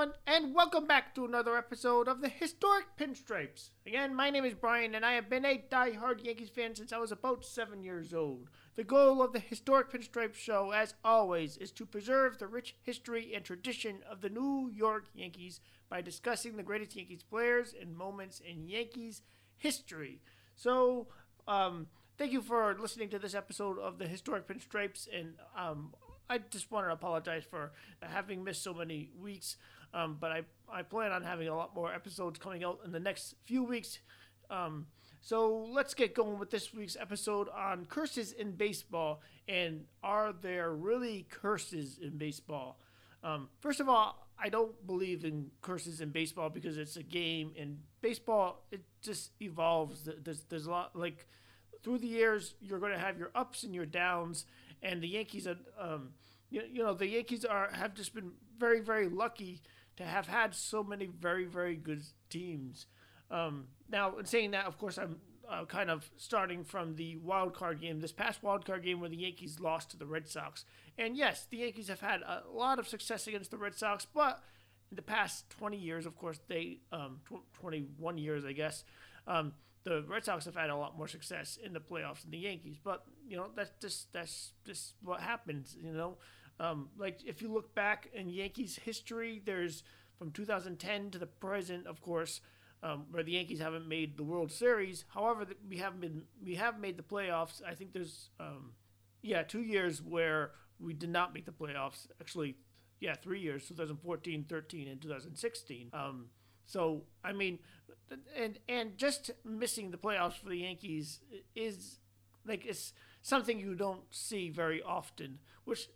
everyone, and welcome back to another episode of the Historic Pinstripes. Again, my name is Brian, and I have been a die-hard Yankees fan since I was about seven years old. The goal of the Historic Pinstripes show, as always, is to preserve the rich history and tradition of the New York Yankees by discussing the greatest Yankees players and moments in Yankees history. So, um, thank you for listening to this episode of the Historic Pinstripes, and um, I just want to apologize for having missed so many weeks. Um, but I, I plan on having a lot more episodes coming out in the next few weeks. Um, so let's get going with this week's episode on curses in baseball. And are there really curses in baseball? Um, first of all, I don't believe in curses in baseball because it's a game, and baseball it just evolves. There's there's a lot like through the years you're going to have your ups and your downs, and the Yankees are, um, you, you know, the Yankees are have just been very, very lucky to have had so many very, very good teams. Um, now, in saying that, of course, I'm uh, kind of starting from the wild card game, this past wild card game where the Yankees lost to the Red Sox. And yes, the Yankees have had a lot of success against the Red Sox, but in the past 20 years, of course, they um, tw- 21 years, I guess, um, the Red Sox have had a lot more success in the playoffs than the Yankees. But you know that's just that's just what happens. You know, um, like if you look back in Yankees history, there's from 2010 to the present, of course, um, where the Yankees haven't made the World Series. However, we haven't been we have made the playoffs. I think there's um, yeah two years where we did not make the playoffs. Actually, yeah, three years: 2014, 13, and 2016. Um, so I mean, and and just missing the playoffs for the Yankees is like it's something you don't see very often, which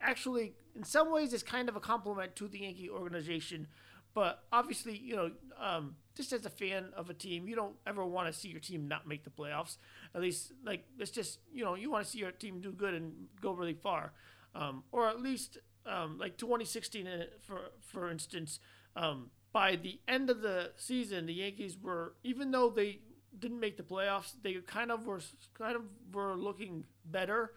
actually in some ways is kind of a compliment to the Yankee organization. But obviously, you know, um, just as a fan of a team, you don't ever want to see your team not make the playoffs. At least, like it's just you know you want to see your team do good and go really far, um, or at least um, like 2016 uh, for for instance. Um, by the end of the season, the Yankees were even though they didn't make the playoffs, they kind of were kind of were looking better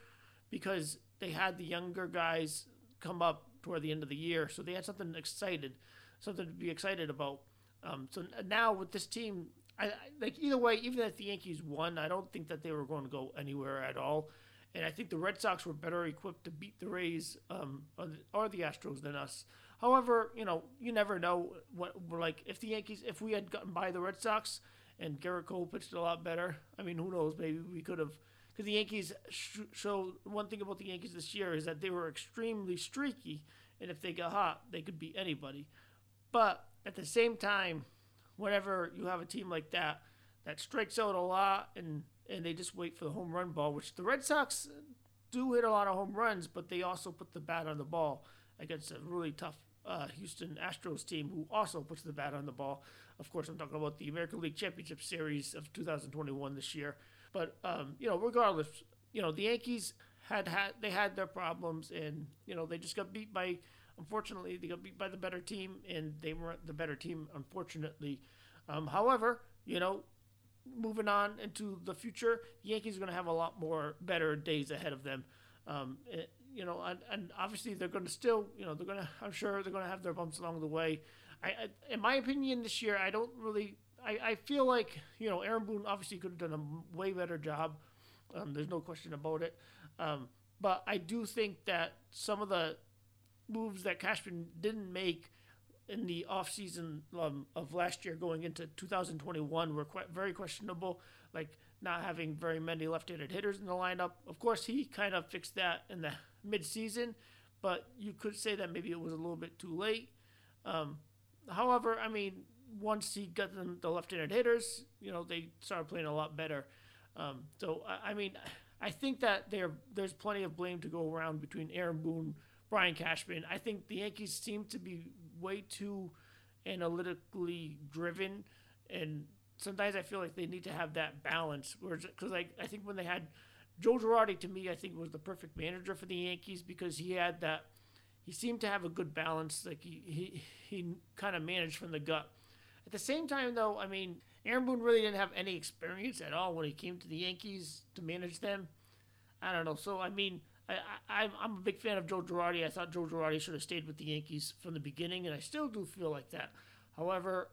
because they had the younger guys come up toward the end of the year, so they had something excited, something to be excited about. Um, so now with this team, I, I, like either way, even if the Yankees won, I don't think that they were going to go anywhere at all. And I think the Red Sox were better equipped to beat the Rays um, or, the, or the Astros than us. However, you know, you never know what like if the Yankees if we had gotten by the Red Sox and Gerrit Cole pitched a lot better. I mean, who knows? Maybe we could have because the Yankees sh- show one thing about the Yankees this year is that they were extremely streaky, and if they got hot, they could beat anybody. But at the same time, whenever you have a team like that that strikes out a lot and and they just wait for the home run ball, which the Red Sox do hit a lot of home runs, but they also put the bat on the ball against a really tough uh, Houston Astros team who also puts the bat on the ball. Of course, I'm talking about the American League Championship Series of 2021 this year. But um, you know, regardless, you know the Yankees had had they had their problems, and you know they just got beat by. Unfortunately, they got beat by the better team, and they weren't the better team. Unfortunately, um, however, you know, moving on into the future, the Yankees are going to have a lot more better days ahead of them. Um, you know, and, and obviously they're going to still, you know, they're going to, I'm sure they're going to have their bumps along the way. I, I, in my opinion, this year, I don't really, I, I feel like, you know, Aaron Boone obviously could have done a way better job. Um, there's no question about it. Um, but I do think that some of the moves that Cashman didn't make in the offseason um, of last year going into 2021 were quite very questionable. Like not having very many left-handed hitters in the lineup. Of course, he kind of fixed that in the mid-season, but you could say that maybe it was a little bit too late. Um, however, I mean, once he got them the left-handed hitters, you know, they started playing a lot better. Um, so I, I, mean, I think that there there's plenty of blame to go around between Aaron Boone, Brian Cashman. I think the Yankees seem to be way too analytically driven, and sometimes I feel like they need to have that balance. Because like I think when they had Joe Girardi to me, I think was the perfect manager for the Yankees because he had that. He seemed to have a good balance. Like he he, he kind of managed from the gut. At the same time, though, I mean, Aaron Boone really didn't have any experience at all when he came to the Yankees to manage them. I don't know. So I mean, I, I I'm a big fan of Joe Girardi. I thought Joe Girardi should have stayed with the Yankees from the beginning, and I still do feel like that. However,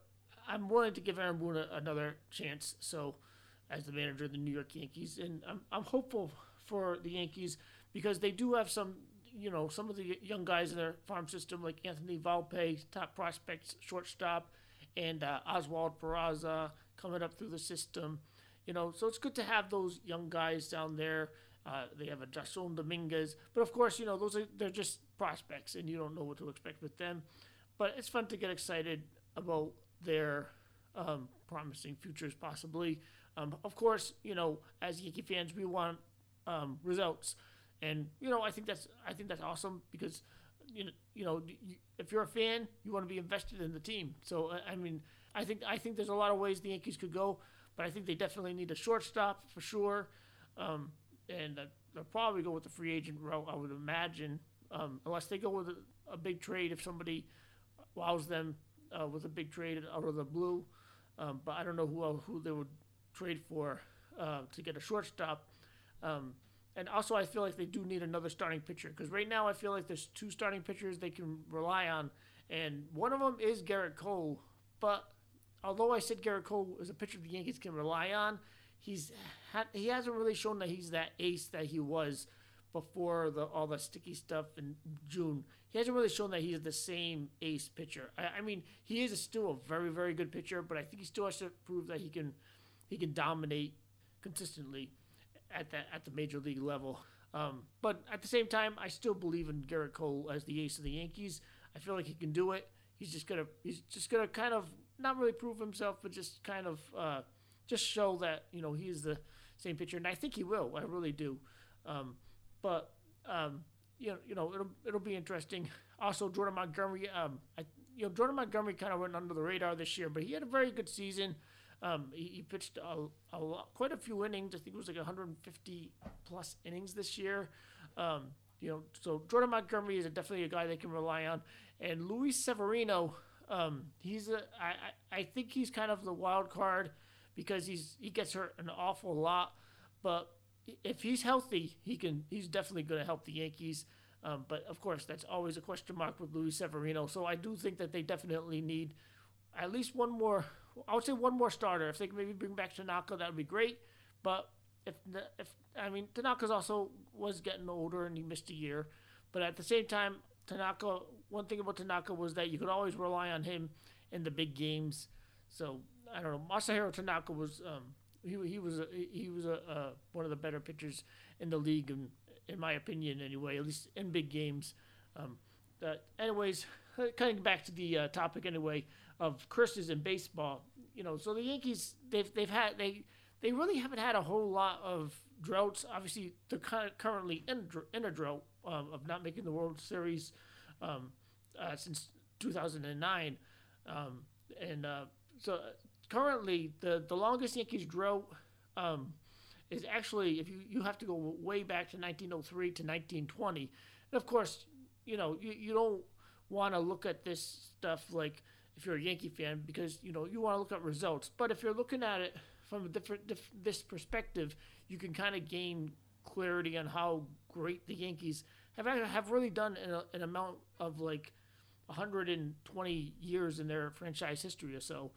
I'm willing to give Aaron Boone a, another chance. So, as the manager of the New York Yankees, and I'm I'm hopeful for the Yankees because they do have some you know some of the young guys in their farm system like Anthony Volpe, top prospects, shortstop, and uh, Oswald Peraza coming up through the system. You know, so it's good to have those young guys down there. Uh, they have a Jasson Dominguez, but of course, you know those are they're just prospects, and you don't know what to expect with them. But it's fun to get excited about their um, promising futures, possibly. Um, of course, you know, as Yankee fans, we want um, results, and you know, I think that's I think that's awesome because you know, you know, if you're a fan, you want to be invested in the team. So I mean, I think I think there's a lot of ways the Yankees could go, but I think they definitely need a shortstop for sure, um, and uh, they'll probably go with the free agent route. I would imagine, um, unless they go with a, a, big trade if somebody wows them uh, with a big trade out of the blue. Um, but I don't know who who they would trade for uh, to get a shortstop. Um, and also, I feel like they do need another starting pitcher because right now I feel like there's two starting pitchers they can rely on, and one of them is Gerrit Cole. But although I said Gerrit Cole is a pitcher the Yankees can rely on, he's he hasn't really shown that he's that ace that he was before the all the sticky stuff in June. He hasn't really shown that he's the same ace pitcher. I, I mean, he is a, still a very very good pitcher, but I think he still has to prove that he can he can dominate consistently at that at the major league level. Um, but at the same time, I still believe in Gerrit Cole as the ace of the Yankees. I feel like he can do it. He's just gonna he's just gonna kind of not really prove himself, but just kind of uh, just show that you know he's the same pitcher, and I think he will. I really do. Um, but um, you know, you know, it'll it'll be interesting. Also, Jordan Montgomery. Um, I, you know, Jordan Montgomery kind of went under the radar this year, but he had a very good season. Um, he, he, pitched a, a lot, quite a few innings. I think it was like 150 plus innings this year. Um, you know, so Jordan Montgomery is definitely a guy they can rely on. And Luis Severino, um, he's a, I, I think he's kind of the wild card because he's he gets hurt an awful lot. But if he's healthy, he can he's definitely going to help the Yankees. Um, but of course, that's always a question mark with Luis Severino. So I do think that they definitely need at least one more I would say one more starter. If they can maybe bring back Tanaka, that would be great. But if if I mean Tanaka's also was getting older and he missed a year, but at the same time, Tanaka. One thing about Tanaka was that you could always rely on him in the big games. So I don't know. Masahiro Tanaka was um, he, he was a, he was a, one of the better pitchers in the league, in, in my opinion, anyway. At least in big games. Um, anyways, coming back to the uh, topic anyway of curses in baseball. You know, so the Yankees they've they've had they they really haven't had a whole lot of droughts. Obviously, they're currently in, in a drought um, of not making the World Series um, uh, since 2009, um, and uh, so currently the the longest Yankees drought um, is actually if you you have to go way back to 1903 to 1920, and of course you know you you don't want to look at this stuff like if you're a Yankee fan because you know you want to look at results. But if you're looking at it from a different diff, this perspective, you can kind of gain clarity on how great the Yankees have have really done in a, an amount of like 120 years in their franchise history or so.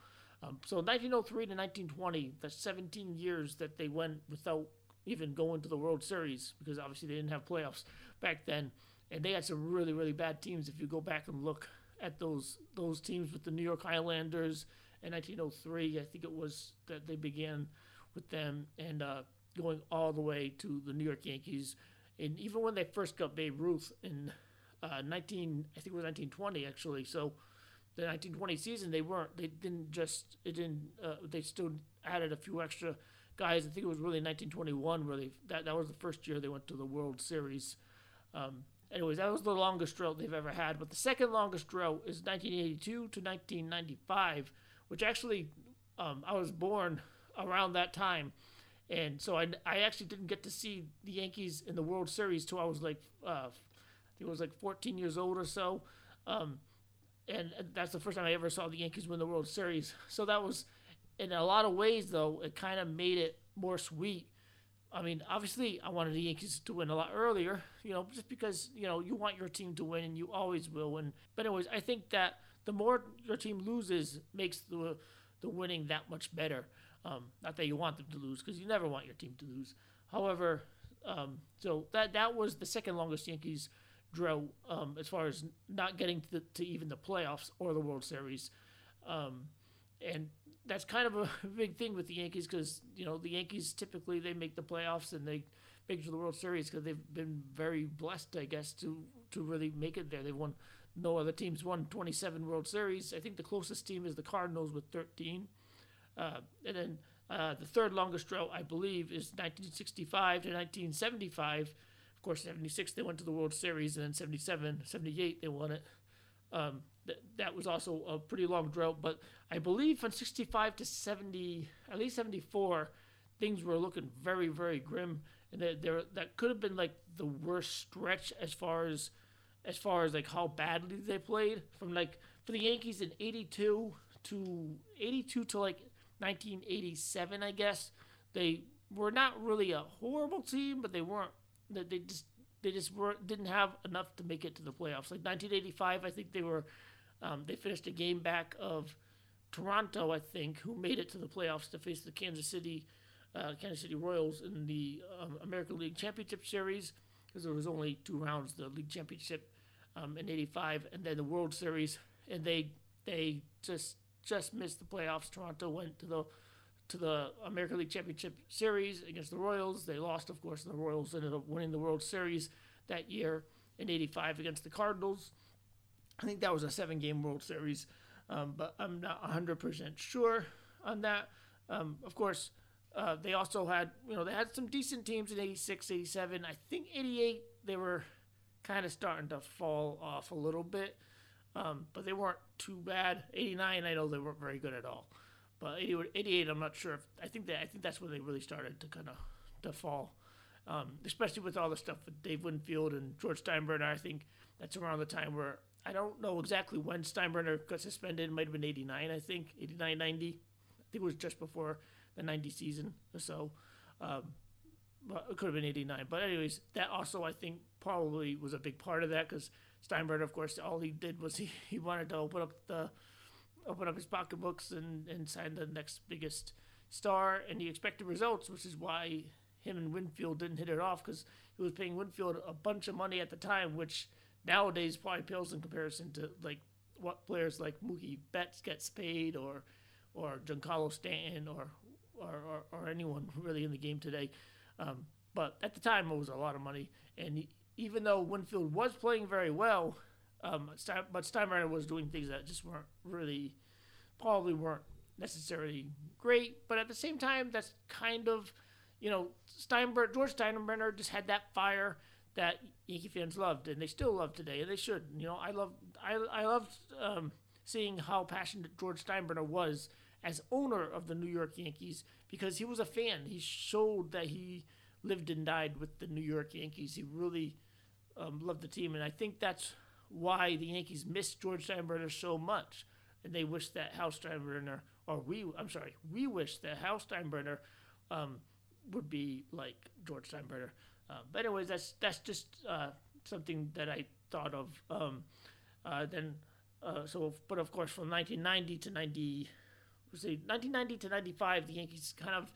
Um, so 1903 to 1920, that's 17 years that they went without even going to the World Series because obviously they didn't have playoffs back then, and they had some really really bad teams. If you go back and look at those those teams with the New York Highlanders in 1903. I think it was that they began with them and uh, going all the way to the New York Yankees. And even when they first got Babe Ruth in uh, 19, I think it was 1920 actually. So the 1920 season, they weren't. They didn't just. It didn't. Uh, they still added a few extra guys. I think it was really 1921 where they that that was the first year they went to the World Series. Um, Anyways, that was the longest drought they've ever had. But the second longest drought is 1982 to 1995, which actually um, I was born around that time. And so I, I actually didn't get to see the Yankees in the World Series till I was like, uh, I was like 14 years old or so. Um, and that's the first time I ever saw the Yankees win the World Series. So that was, in a lot of ways, though, it kind of made it more sweet I mean, obviously, I wanted the Yankees to win a lot earlier, you know, just because, you know, you want your team to win and you always will win. But, anyways, I think that the more your team loses makes the, the winning that much better. Um, not that you want them to lose, because you never want your team to lose. However, um, so that that was the second longest Yankees drought um, as far as not getting to, the, to even the playoffs or the World Series. Um, and that's kind of a big thing with the Yankees because you know the Yankees typically they make the playoffs and they make it to the World Series because they've been very blessed, I guess, to to really make it there. They've won. No other teams won 27 World Series. I think the closest team is the Cardinals with 13, uh, and then uh, the third longest drought, I believe, is 1965 to 1975. Of course, 76 they went to the World Series, and then 77, 78 they won it. Um, th- that was also a pretty long drought, but I believe from 65 to 70, at least 74, things were looking very, very grim, and that there that could have been like the worst stretch as far as as far as like how badly they played from like for the Yankees in 82 to 82 to like 1987, I guess they were not really a horrible team, but they weren't. They just they just weren't didn't have enough to make it to the playoffs. Like 1985, I think they were um, they finished a game back of Toronto, I think, who made it to the playoffs to face the Kansas City uh, Kansas City Royals in the um, American League Championship Series because there was only two rounds, the league championship um, in '85 and then the World Series, and they they just just missed the playoffs. Toronto went to the to the American League Championship Series against the Royals. They lost, of course, and the Royals ended up winning the World Series that year in '85 against the Cardinals. I think that was a seven-game World Series, um, but I'm not 100% sure on that. Um, of course, uh, they also had, you know, they had some decent teams in 86, 87. I think 88, they were kind of starting to fall off a little bit. Um, but they weren't too bad. 89, I know they weren't very good at all. But 88, I'm not sure. If, I think that I think that's when they really started to kind of to fall, um, especially with all the stuff with Dave Winfield and George Steinbrenner. I think that's around the time where I don't know exactly when Steinbrenner got suspended. It might have been 89, I think, 89, 90. I think it was just before the 90 season or so. Um, but it could have been 89. But anyways, that also I think probably was a big part of that because Steinbrenner, of course, all he did was he, he wanted to open up the open up his pocketbooks and, and sign the next biggest star, and he expected results, which is why him and Winfield didn't hit it off because he was paying Winfield a bunch of money at the time, which nowadays probably pales in comparison to like what players like Mookie Betts gets paid or or Giancarlo Stanton or or, or, or anyone really in the game today. Um, but at the time, it was a lot of money, and even though Winfield was playing very well, um, but Steinbrenner was doing things that just weren't really, probably weren't necessarily great. But at the same time, that's kind of, you know, Steinbrenner, George Steinbrenner just had that fire that Yankee fans loved, and they still love today, and they should. You know, I love, I, I loved um, seeing how passionate George Steinbrenner was as owner of the New York Yankees because he was a fan. He showed that he lived and died with the New York Yankees. He really um, loved the team, and I think that's why the Yankees missed George Steinbrenner so much, and they wish that Hal Steinbrenner, or we, I'm sorry, we wish that Hal Steinbrenner um, would be like George Steinbrenner. Uh, but anyways, that's that's just uh, something that I thought of. Um, uh, then, uh, so but of course, from 1990 to 90, say 1990 to 95, the Yankees kind of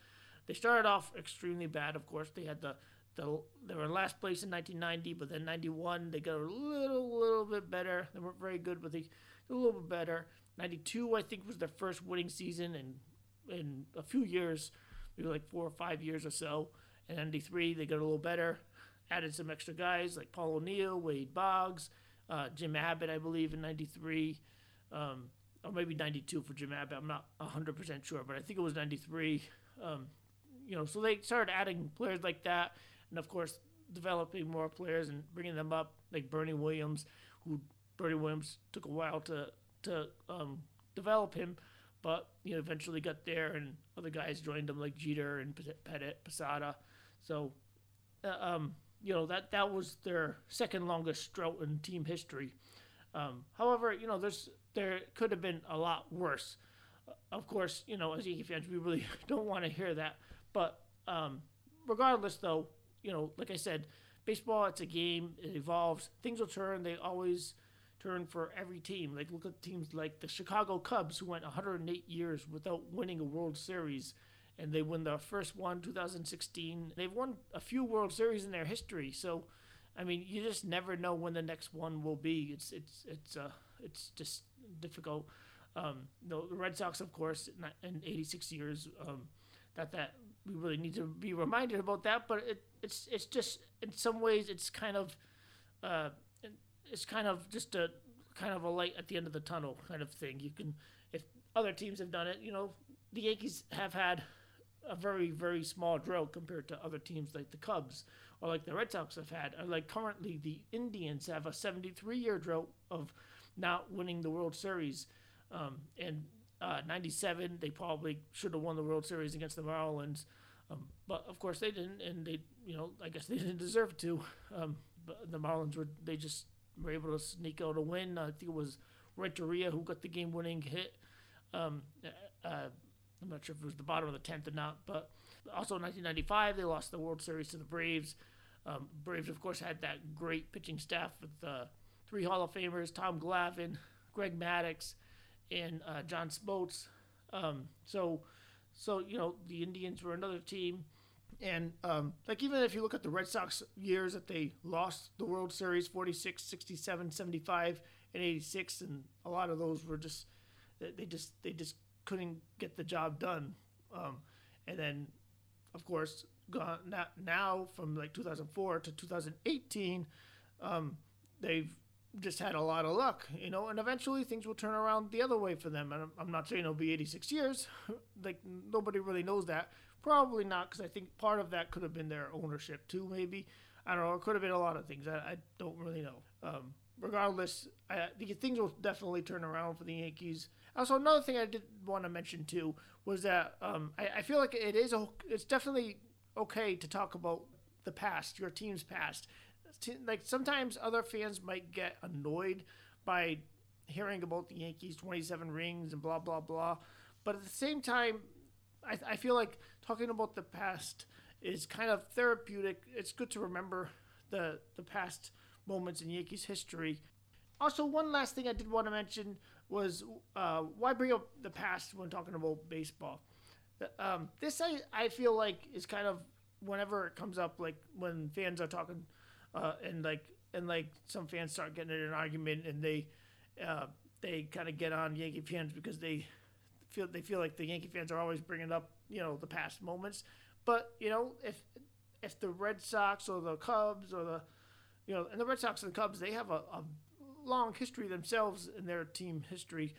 they started off extremely bad. Of course, they had the the, they were in last place in 1990, but then 91 they got a little little bit better. They weren't very good, but they a little bit better. 92 I think was their first winning season in in a few years, maybe like four or five years or so. And 93 they got a little better, added some extra guys like Paul O'Neill, Wade Boggs, uh, Jim Abbott I believe in 93. Um, or maybe 92 for Jim Abbott. I'm not 100% sure, but I think it was 93. Um, you know, so they started adding players like that and of course developing more players and bringing them up, like Bernie Williams, who Bernie Williams took a while to to um, develop him, but you know eventually got there, and other guys joined them like Jeter and Pettitte, Posada. So, uh, um, you know that that was their second longest drought in team history. Um, however, you know there's there could have been a lot worse. Of course, you know as Yankee fans, we really don't want to hear that, but um, regardless, though, you know, like I said, baseball it's a game. It evolves. Things will turn. They always turn for every team. Like look at teams like the Chicago Cubs, who went 108 years without winning a World Series, and they win their first one 2016. They've won a few World Series in their history, so. I mean, you just never know when the next one will be. It's it's it's uh it's just difficult. Um, the, the Red Sox, of course, in 86 years, um, that that we really need to be reminded about that. But it, it's it's just in some ways it's kind of uh, it's kind of just a kind of a light at the end of the tunnel kind of thing. You can if other teams have done it, you know, the Yankees have had a very very small drought compared to other teams like the Cubs or like the Red Sox have had. Or like currently the Indians have a 73 year drought of not winning the World Series. Um, and uh, 97, they probably should have won the World Series against the Marlins. Um, but of course they didn't, and they, you know, I guess they didn't deserve to. Um, but the Marlins were, they just were able to sneak out a win. I think it was Renteria who got the game-winning hit. Um, uh, I'm not sure if it was the bottom of the tenth or not, but also in 1995 they lost the World Series to the Braves. Um, Braves, of course, had that great pitching staff with uh, three Hall of Famers: Tom Glavine, Greg Maddux, and uh, John Smoltz. Um, so, so you know the Indians were another team, and um, like even if you look at the Red Sox years that they lost the World Series 46, 67, 75, and 86, and a lot of those were just they just they just couldn't get the job done. Um, and then, of course, gone now from like 2004 to 2018, um, they've just had a lot of luck, you know, and eventually things will turn around the other way for them. And I'm, I'm not saying it'll be 86 years, like nobody really knows that. Probably not, because I think part of that could have been their ownership too, maybe. I don't know. It could have been a lot of things. I, I don't really know. Um, regardless, I things will definitely turn around for the Yankees. Also, another thing I did want to mention too was that um, I, I feel like it is a, it's definitely okay to talk about the past, your team's past like sometimes other fans might get annoyed by hearing about the Yankees 27 rings and blah blah blah, but at the same time, I, I feel like talking about the past is kind of therapeutic. It's good to remember the the past moments in Yankees history. Also, one last thing I did want to mention was uh, why bring up the past when talking about baseball. Um, this I, I feel like is kind of whenever it comes up, like when fans are talking uh, and like and like some fans start getting in an argument and they uh, they kind of get on Yankee fans because they feel they feel like the Yankee fans are always bringing up you know the past moments. But you know if if the Red Sox or the Cubs or the you know and the Red Sox and the Cubs they have a, a long history themselves in their team history,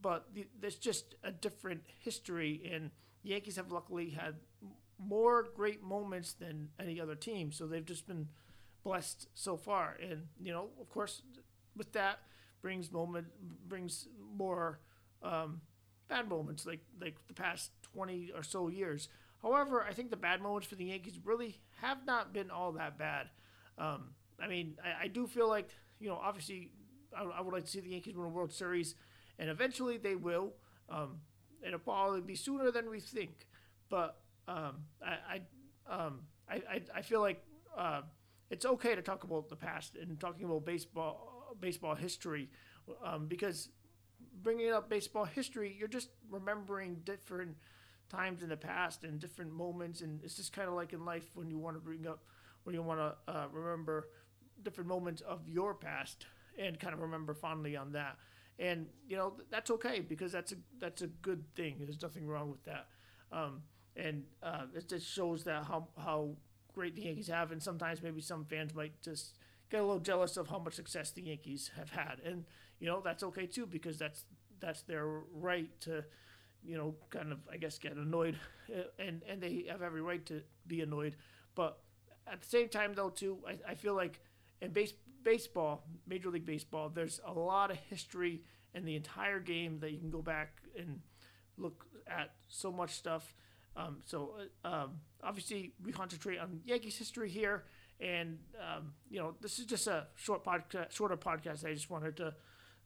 but there's just a different history and Yankees have luckily had more great moments than any other team. So they've just been blessed so far. And you know, of course, with that brings moment brings more um, bad moments like like the past twenty or so years. However, I think the bad moments for the Yankees really have not been all that bad. Um, I mean, I, I, do feel like you know, obviously, I, I, would like to see the Yankees win a World Series, and eventually they will. Um, it'll probably be sooner than we think, but um, I I, um, I, I I feel like uh, it's okay to talk about the past and talking about baseball baseball history um, because bringing up baseball history, you're just remembering different times in the past and different moments, and it's just kind of like in life when you want to bring up when you want to uh, remember different moments of your past and kind of remember fondly on that. And you know that's okay because that's a that's a good thing. There's nothing wrong with that. Um, and uh, it just shows that how how great the Yankees have, and sometimes maybe some fans might just get a little jealous of how much success the Yankees have had, and you know that's okay too because that's that's their right to, you know, kind of I guess get annoyed, and and they have every right to be annoyed, but at the same time though too I, I feel like in base baseball, Major League Baseball, there's a lot of history in the entire game that you can go back and look at so much stuff um, so uh, um, obviously we concentrate on Yankees history here, and um, you know this is just a short podcast, shorter podcast. I just wanted to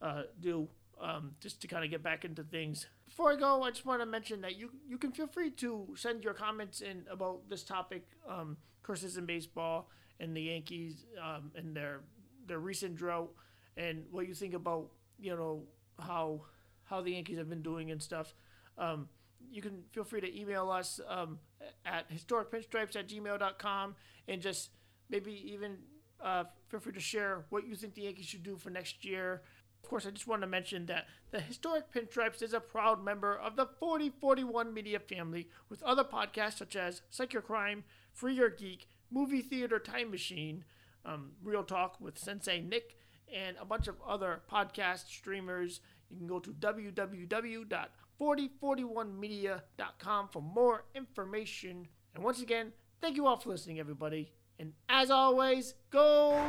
uh, do um, just to kind of get back into things. Before I go, I just want to mention that you you can feel free to send your comments in about this topic, um, curses in baseball and the Yankees um, and their their recent drought, and what you think about you know how how the Yankees have been doing and stuff. Um, you can feel free to email us um, at historicpinstripes at gmail.com and just maybe even uh, feel free to share what you think the Yankees should do for next year. Of course, I just want to mention that the Historic Pinstripes is a proud member of the 4041 Media family with other podcasts such as Psych Your Crime, Free Your Geek, Movie Theater Time Machine, um, Real Talk with Sensei Nick, and a bunch of other podcast streamers. You can go to www.4041media.com for more information. And once again, thank you all for listening, everybody. And as always, go!